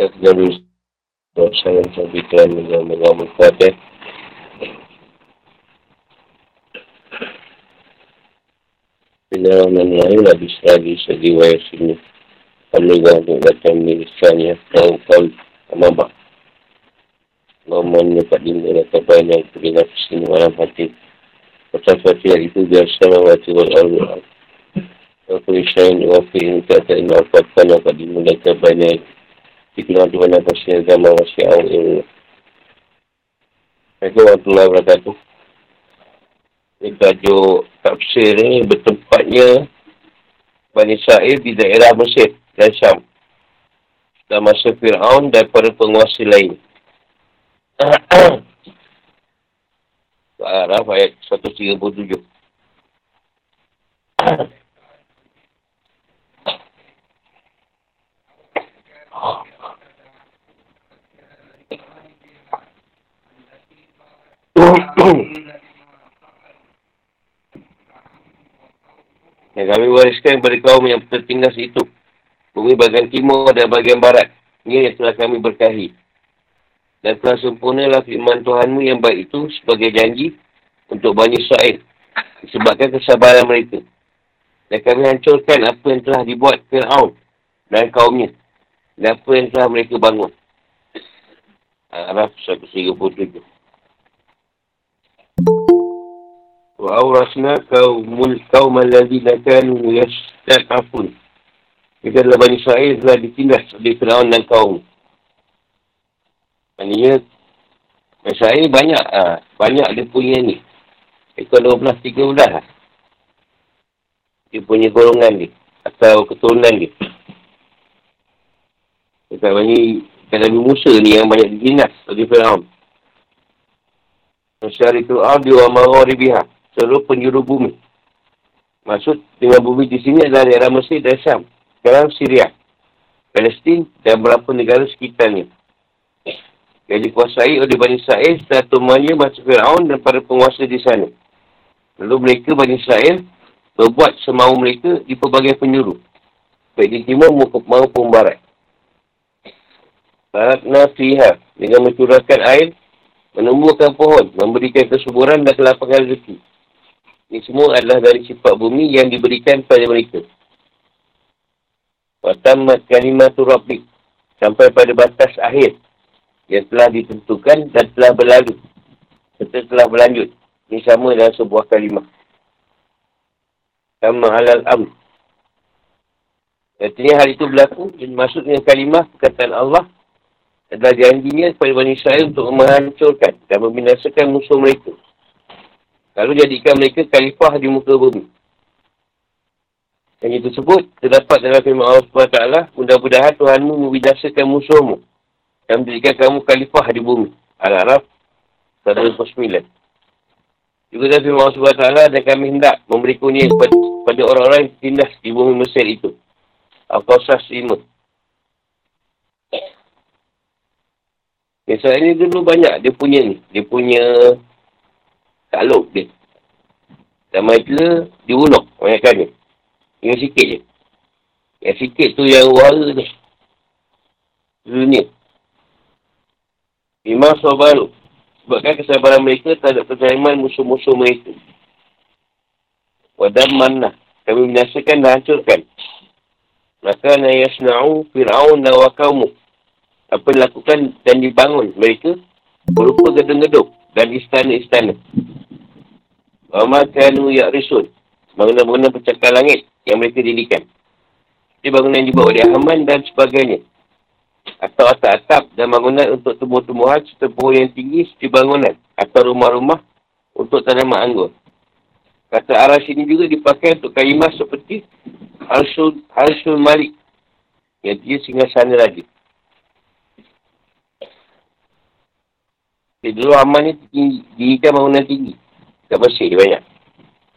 Dari dosa yang terbitan dengan mengamuk kata. Peneraman lain lah bisa lagi segi waya sini. Kami untuk datang milikkannya. Kau kau amabak. Ngomong dapat dimulai kepada yang terlihat sini malam hati. Fatihah itu biasa membaca wal-Allah. Aku isyain wafi ini kata ini al-Fatihah dapat dimulai kepada Agama masih awal ini. Assalamualaikum warahmatullahi wabarakatuh. Ini tajuk tafsir ni bertempatnya Bani Sa'id di daerah Mesir dan Syam. Dan masa Fir'aun dan para penguasa lain. Araf ayat 137. yang kami wariskan kepada kaum yang tertinggal itu. Bumi bagian timur dan bagian barat. Ini yang telah kami berkahi. Dan telah sempurnalah firman Tuhanmu yang baik itu sebagai janji untuk Bani Israel. Disebabkan kesabaran mereka. Dan kami hancurkan apa yang telah dibuat Fir'aun dan kaumnya. Dan apa yang telah mereka bangun. Araf 137. masna kaumul kaum alladhi lakanu yastad afun. Kita dalam Bani Israel telah ditindas oleh Fir'aun dan kaum. Maknanya, Bani Israel banyak, ha, banyak dia punya ni. Ekor 12-13 ha. Dia punya golongan dia. Atau keturunan dia. Kita Bani, kata Bani Musa ni yang banyak ditindas oleh Fir'aun. Masyarakat Al-Di'u Amara Ribihah seluruh penjuru bumi. Maksud dengan bumi di sini adalah daerah Mesir dan Syam. Sekarang Syria, Palestin dan beberapa negara sekitarnya. Yang dikuasai oleh Bani Israel setelah tumanya masa Fir'aun dan para penguasa di sana. Lalu mereka Bani Israel berbuat semau mereka di pelbagai penjuru. Baik di timur maupun barat. Barat Nafiha dengan mencurahkan air, menumbuhkan pohon, memberikan kesuburan dan kelapangan rezeki. Ini semua adalah dari sifat bumi yang diberikan kepada mereka. Watamat kalimatul rabbik. Sampai pada batas akhir. Yang telah ditentukan dan telah berlalu. Serta telah berlanjut. Ini sama dalam sebuah kalimah. Sama halal am. Artinya hal itu berlaku. Maksud dengan kalimah perkataan Allah. Adalah janjinya kepada Bani Israel untuk menghancurkan dan membinasakan musuh mereka. Lalu jadikan mereka khalifah di muka bumi. Yang itu tersebut terdapat dalam firman Allah SWT, mudah-mudahan Tuhanmu membidasakan musuhmu dan menjadikan kamu khalifah di bumi. Al-Araf 129. Juga dalam firman Allah SWT, dan kami hendak memberi kunia kepada, kepada orang-orang yang tindas di bumi Mesir itu. Al-Qasas 5. Kisah ini dulu banyak dia punya ni. Dia punya takluk dia. Dan mereka diulok banyakkan dia. Yang sikit je. Yang sikit tu yang wara ni. Dunia. Imam Sobaru. Sebabkan kesabaran mereka tak ada percayaan musuh-musuh mereka. Wadam mana. Kami menyaksikan dan hancurkan. Maka na yasna'u fir'aun dan wakaumu. Apa dilakukan dan dibangun mereka berupa gedung-gedung dan istana-istana. Wama kanu ya'risun. Bangunan-bangunan pencakar langit yang mereka dirikan. Ini bangunan yang dibuat oleh Haman dan sebagainya. Atau atap-atap dan bangunan untuk tumbuh-tumbuhan serta pohon yang tinggi seperti bangunan. Atau rumah-rumah untuk tanaman anggur. Kata aras ini juga dipakai untuk kalimah seperti Harsul, Harsul Malik. Yang dia singgah sana lagi. Jadi dulu Haman ni dirikan bangunan tinggi. Tak bersih dia banyak.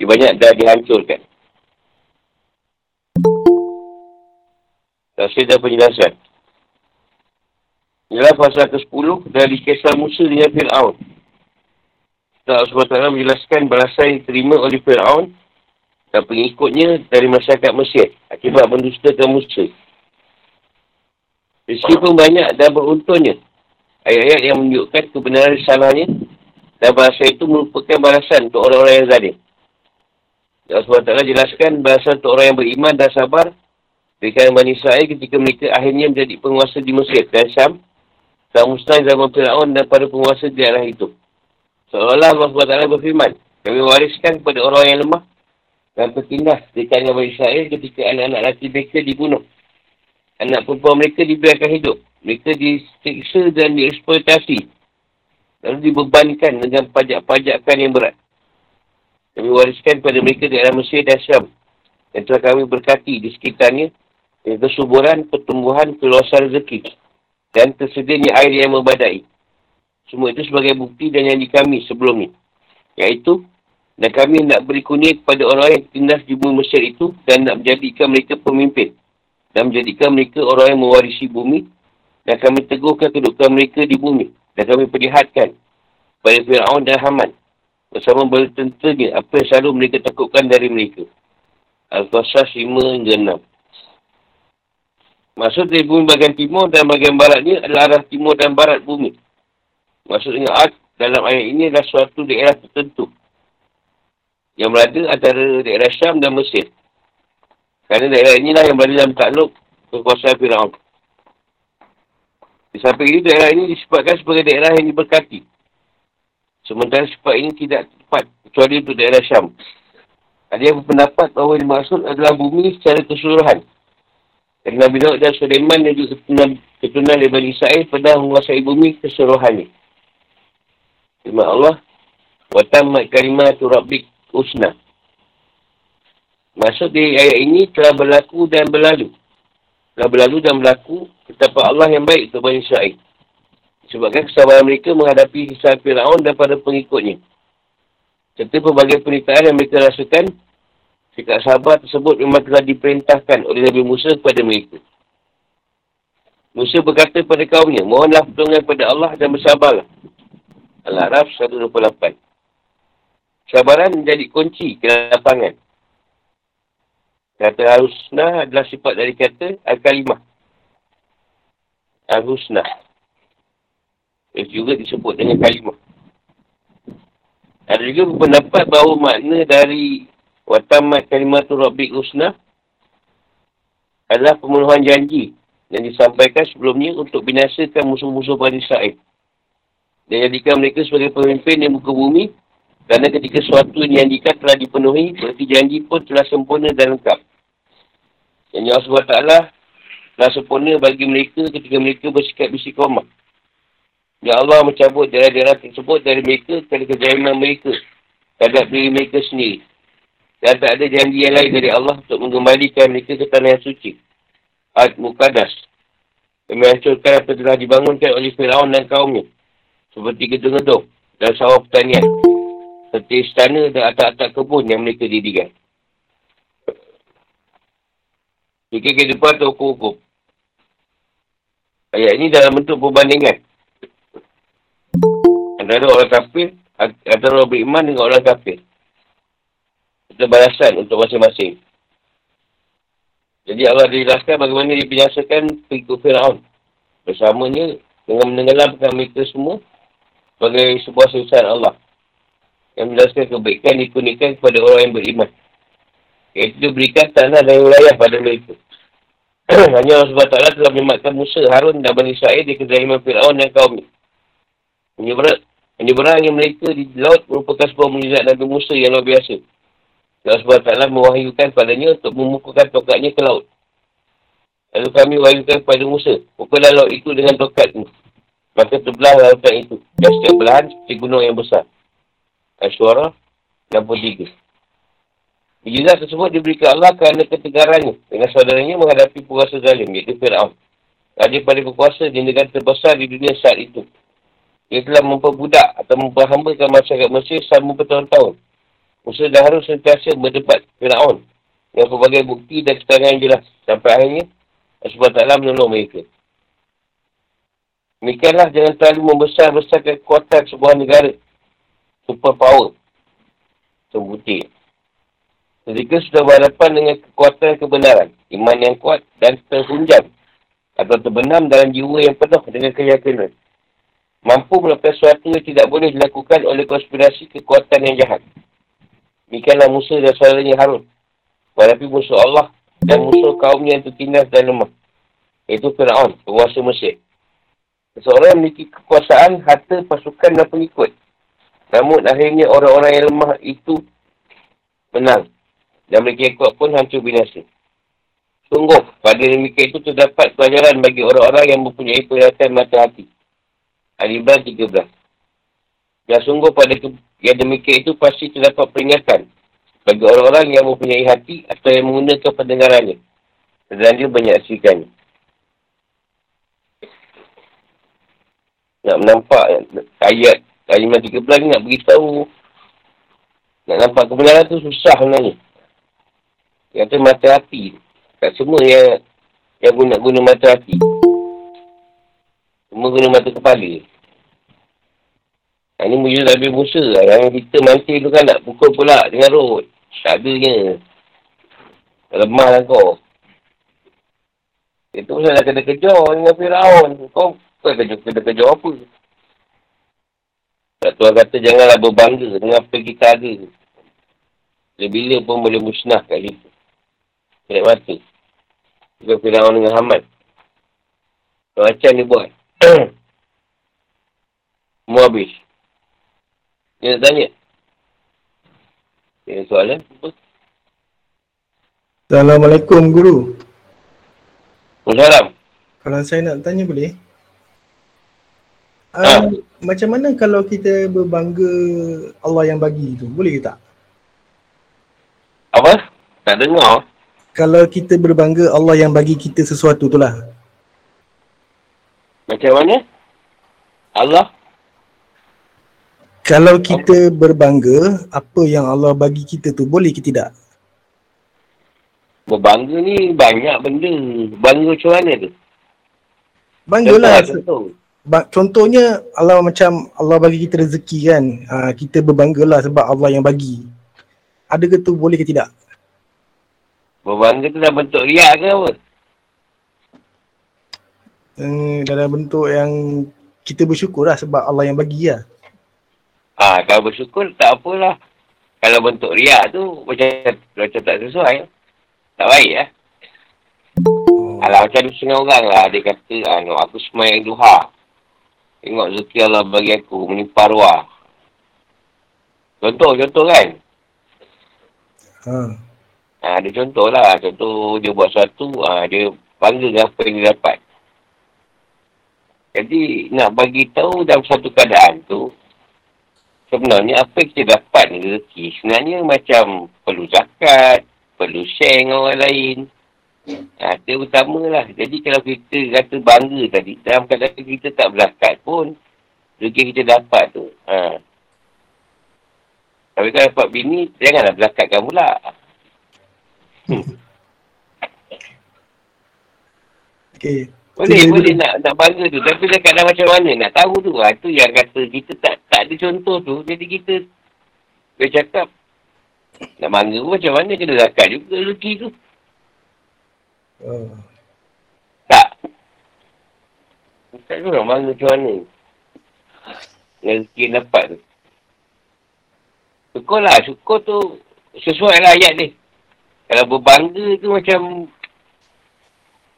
Dia banyak dah dihancurkan. Tafsir dan penjelasan. Inilah pasal ke-10 dari kisah Musa dengan Fir'aun. Allah SWT menjelaskan balasan yang diterima oleh Fir'aun dan pengikutnya dari masyarakat Mesir akibat mendustakan Musa. Meskipun banyak dan beruntunnya ayat-ayat yang menunjukkan kebenaran salahnya dan bahasa itu merupakan balasan untuk orang-orang yang zalim. Allah SWT jelaskan balasan untuk orang yang beriman dan sabar berikan Bani Israel ketika mereka akhirnya menjadi penguasa di Mesir dan Syam dan musnah zaman Fir'aun dan para penguasa di daerah itu. Seolah-olah Allah SWT berfirman, kami wariskan kepada orang yang lemah dan tertindas di kalangan Bani Israel ketika anak-anak lelaki mereka dibunuh anak perempuan mereka dibiarkan hidup. Mereka disiksa dan dieksploitasi. Lalu dibebankan dengan pajak-pajakan yang berat. Kami wariskan kepada mereka di daerah Mesir dan Syam. Yang telah kami berkati di sekitarnya. Dengan kesuburan, pertumbuhan, keluasan rezeki. Dan tersedianya air yang membadai. Semua itu sebagai bukti dan yang di kami sebelum ini. Iaitu, dan kami nak beri kuning kepada orang yang tindas di bumi Mesir itu dan nak menjadikan mereka pemimpin dan menjadikan mereka orang yang mewarisi bumi dan kami teguhkan kedudukan mereka di bumi dan kami perlihatkan pada Fir'aun dan Haman bersama bertentanya apa yang selalu mereka takutkan dari mereka. Al-Qasas 5 hingga 6 Maksud dari bumi bagian timur dan bagian ni adalah arah timur dan barat bumi. Maksudnya Ad dalam ayat ini adalah suatu daerah tertentu yang berada antara daerah Syam dan Mesir. Kerana daerah inilah yang berada dalam takluk kekuasaan Fir'aun. Di samping ini, daerah ini disebabkan sebagai daerah yang diberkati. Sementara sifat ini tidak tepat kecuali untuk daerah Syam. Ada yang berpendapat bahawa yang dimaksud adalah bumi secara keseluruhan. Dan Nabi Daud dan Sulaiman yang juga keturunan dari Bani Israel pernah menguasai bumi keseluruhan ini. Terima Allah. Watamat kalimatu rabbik usnah. Maksud di ayat ini telah berlaku dan berlalu. Telah berlalu dan berlaku ketapa Allah yang baik untuk Bani Israel. Sebabkan kesabaran mereka menghadapi hisab Fir'aun dan para pengikutnya. Serta pelbagai pernikahan yang mereka rasakan, sikap sabar tersebut memang telah diperintahkan oleh Nabi Musa kepada mereka. Musa berkata kepada kaumnya, mohonlah pertolongan kepada Allah dan bersabarlah. Al-Araf 128. Sabaran menjadi kunci kelapangan. Kata al-husna adalah sifat dari kata al-kalimah. Al-husna. Itu juga disebut dengan kalimah. Ada juga pendapat bahawa makna dari watamat kalimatul rabbik husna adalah pemenuhan janji yang disampaikan sebelumnya untuk binasakan musuh-musuh Bani Israel. Dan jadikan mereka sebagai pemimpin yang muka bumi kerana ketika sesuatu yang telah dipenuhi, berarti janji pun telah sempurna dan lengkap. Yang Allah SWT telah sempurna bagi mereka ketika mereka bersikap bisikomah. Ya Allah mencabut daerah-daerah tersebut dari mereka kerana kejayaan mereka terhadap diri mereka sendiri. Dan tak ada janji yang lain dari Allah untuk mengembalikan mereka ke tanah yang suci. Ad-Muqadas. Yang menghancurkan apa telah dibangunkan oleh Fir'aun dan kaumnya. Seperti gedung-gedung dan sawah pertanian. Seperti istana dan atak-atak kebun yang mereka didirikan. Fikir kehidupan atau hukum-hukum. Ayat ini dalam bentuk perbandingan. Antara orang kafir, antara orang beriman dengan orang kafir. Itu balasan untuk masing-masing. Jadi Allah dijelaskan bagaimana dia binyasakan pengikut Fir'aun. Bersamanya dengan menenggelamkan mereka semua sebagai sebuah susah Allah. Yang menjelaskan kebaikan dikunikan kepada orang yang beriman. Iaitu berikan tanah dan wilayah pada mereka. Hanya Allah SWT telah menyematkan Musa, Harun dan Bani Israel di kezahiman Fir'aun dan kaum Menyeberang, menyeberangnya mereka di laut merupakan sebuah mujizat Nabi Musa yang luar biasa. Allah SWT mewahyukan padanya untuk memukulkan tokatnya ke laut. Lalu kami wahyukan kepada Musa, pukullah laut itu dengan tokatmu. Maka terbelah lautan itu. Dan setiap belahan seperti gunung yang besar. Asyuara 63. Mujizat tersebut diberikan Allah kerana ketegarannya dengan saudaranya menghadapi penguasa zalim, iaitu Fir'aun. Raja pada berkuasa di negara terbesar di dunia saat itu. Ia telah memperbudak atau memperhambakan masyarakat Mesir selama bertahun-tahun. Musa dah harus sentiasa berdebat Fir'aun dengan pelbagai bukti dan keterangan yang jelas. Sampai akhirnya, sebab taklah menolong mereka. Demikianlah jangan terlalu membesar-besarkan kekuatan sebuah negara. Super power. Sebutir. Ketika sudah berhadapan dengan kekuatan kebenaran, iman yang kuat dan terhunjam Atau terbenam dalam jiwa yang penuh dengan keyakinan. Mampu melakukan sesuatu yang tidak boleh dilakukan oleh konspirasi kekuatan yang jahat. Demikianlah Musa dan saudaranya Harun. Walaupun musuh Allah dan musuh kaumnya yang tertindas dan lemah. Iaitu Fir'aun, penguasa Mesir. Seseorang memiliki kekuasaan, harta, pasukan dan pengikut. Namun akhirnya orang-orang yang lemah itu menang. Dan mereka yang kuat pun hancur binasa. Sungguh, pada demikian itu terdapat pelajaran bagi orang-orang yang mempunyai perhatian mata hati. Al-Ibran 13. Dan sungguh pada yang demikian itu pasti terdapat peringatan bagi orang-orang yang mempunyai hati atau yang menggunakan pendengarannya. Dan dia menyaksikannya. Nak nampak ayat kalimat 13 ni nak beritahu. Nak nampak kebenaran tu susah sebenarnya. Tu mata hati. Tak semua yang yang guna guna mata hati. Semua guna mata kepala. Ini mujizat Nabi Musa. Yang kita mati tu kan nak pukul pula dengan roh. Tak adanya. Lemah lah kau. Itu pasal dah kena kejar dengan Fir'aun. Kau kau kena, kena kejar apa? Tak Tuhan kata janganlah berbangga dengan apa kita ada. Bila-bila pun boleh musnah kat situ. Kena mati. Bukan Fir'aun dengan Hamad. Macam ni buat. Semua habis. Dia nak tanya. Ada soalan? Assalamualaikum Guru. Assalamualaikum. Kalau saya nak tanya boleh? Ha. Uh, macam mana kalau kita berbangga Allah yang bagi tu? Boleh ke tak? Apa? Tak dengar. Kalau kita berbangga Allah yang bagi kita sesuatu tu lah. Macam mana? Allah? Kalau kita berbangga apa yang Allah bagi kita tu boleh ke tidak? Berbangga ni banyak benda. Bangga macam mana tu? Banggalah. Contoh, contoh. Ba- contohnya Allah macam Allah bagi kita rezeki kan. Ha, kita berbanggalah sebab Allah yang bagi. Ada ke tu boleh ke tidak? Berbangga tu dah bentuk riak ke apa? Hmm, dalam bentuk yang kita bersyukur lah sebab Allah yang bagi lah. Ha, kalau bersyukur tak apalah. Kalau bentuk riak tu macam, macam tak sesuai. Tak baik lah. Oh. Alah macam ada setengah orang lah. Dia kata, no, aku semayang duha. Tengok rezeki Allah bagi aku menimpa ruah. Contoh, contoh kan? Ha. Ha, ada contoh lah. Contoh dia buat sesuatu, ha, dia bangga dengan apa yang dia dapat. Jadi nak bagi tahu dalam satu keadaan tu, sebenarnya apa yang kita dapat ni rezeki, sebenarnya macam perlu zakat, perlu share dengan orang lain. Ha, itu utama lah. Jadi kalau kita kata bangga tadi, dalam keadaan kita tak berzakat pun, rezeki kita dapat tu. Ha. Tapi kalau dapat bini, janganlah berzakatkan pula. Okay. Boleh, Kita- boleh nak nak bangga tu. Tapi keadaan macam mana? Nak tahu tu. Ha, tu yang kata kita tak tak ada contoh tu. Jadi kita dia cakap nak bangga pun macam mana kena zakat juga rezeki tu. Oh. Tak. Tak ada orang bangga macam mana. Dengan rezeki yang dapat tu. Syukur lah. Syukur tu sesuai lah ayat ni. Kalau berbangga tu macam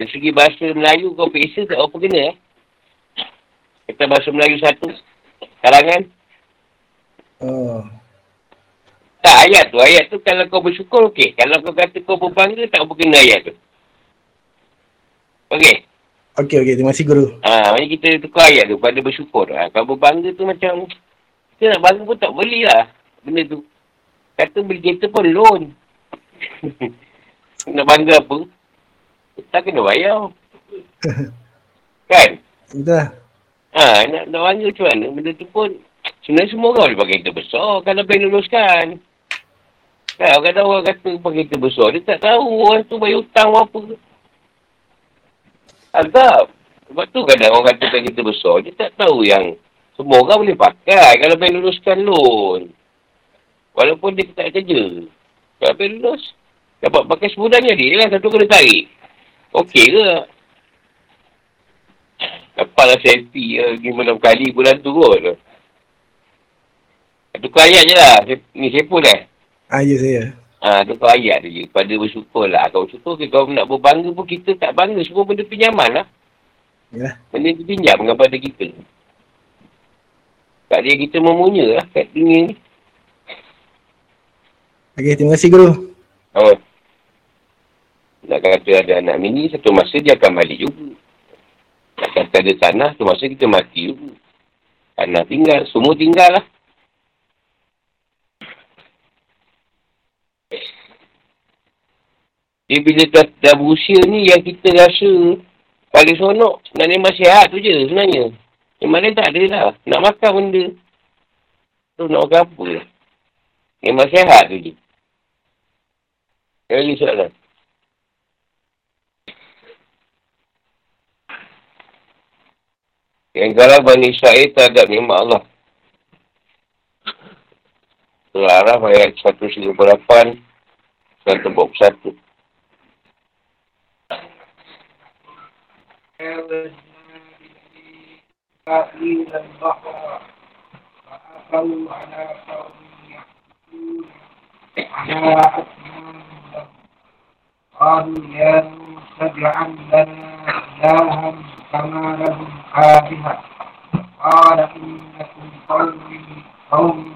dari segi bahasa Melayu kau peksa tak apa kena eh. Kita bahasa Melayu satu. Kalangan. Oh. Tak ayat tu. Ayat tu kalau kau bersyukur okey. Kalau kau kata kau berbangga tak apa kena ayat tu. Okey. Okey, okey. Terima kasih Guru. Ha, maknanya kita tukar ayat tu pada bersyukur. Ha, kalau berbangga tu macam kita nak bangga pun tak boleh lah benda tu. Kata beli kereta pun loan. nak bangga apa? Tak kena bayar. kan? Lah. Ha, nak, nak bangga macam mana? Benda tu pun sebenarnya semua orang boleh pakai kereta besar kalau boleh luluskan. Kan, orang kata orang kata pakai kereta besar. Dia tak tahu orang tu bayar hutang apa. Azab. Sebab tu kadang orang kata pakai kereta besar. Dia tak tahu yang semua orang boleh pakai kalau boleh luluskan loan. Walaupun dia tak kerja. Boleh lulus, dapat pakai sebulan jadi lah. Satu kena tarik. Okey ke? lah selfie ya. Lima enam kali bulan tu kot. Tukar ayat je lah. Ni sepul eh? Ah, ya saya. Ha, tukar ayat je. Pada bersyukur lah. Kalau bersyukur, kalau nak berbangga pun kita tak bangga. Semua benda pinjaman lah. Ya. Benda tu pinjam kepada kita. Tak dia kita memunya lah kat dunia ni. Okey, terima kasih guru. Oh. Nak kata ada anak mini, satu masa dia akan balik juga. Nak kata ada tanah, satu masa kita mati juga. Tanah tinggal, semua tinggal lah. Dia bila dah, dah berusia ni yang kita rasa paling sonok, nak memang sihat tu je sebenarnya. Yang tak ada lah. Nak makan benda. Tu nak makan apa lah. Memang sihat tu je. Lagi soalan. Yang kalau Bani Israel terhadap nikmat Allah. Surah Araf ayat 138 141. إلى البحر فأتوا على قوم يحكون على أصنام لهم قالوا يا موسى اجعل لنا إلها كما لهم آلهة قال إنكم قوم قوم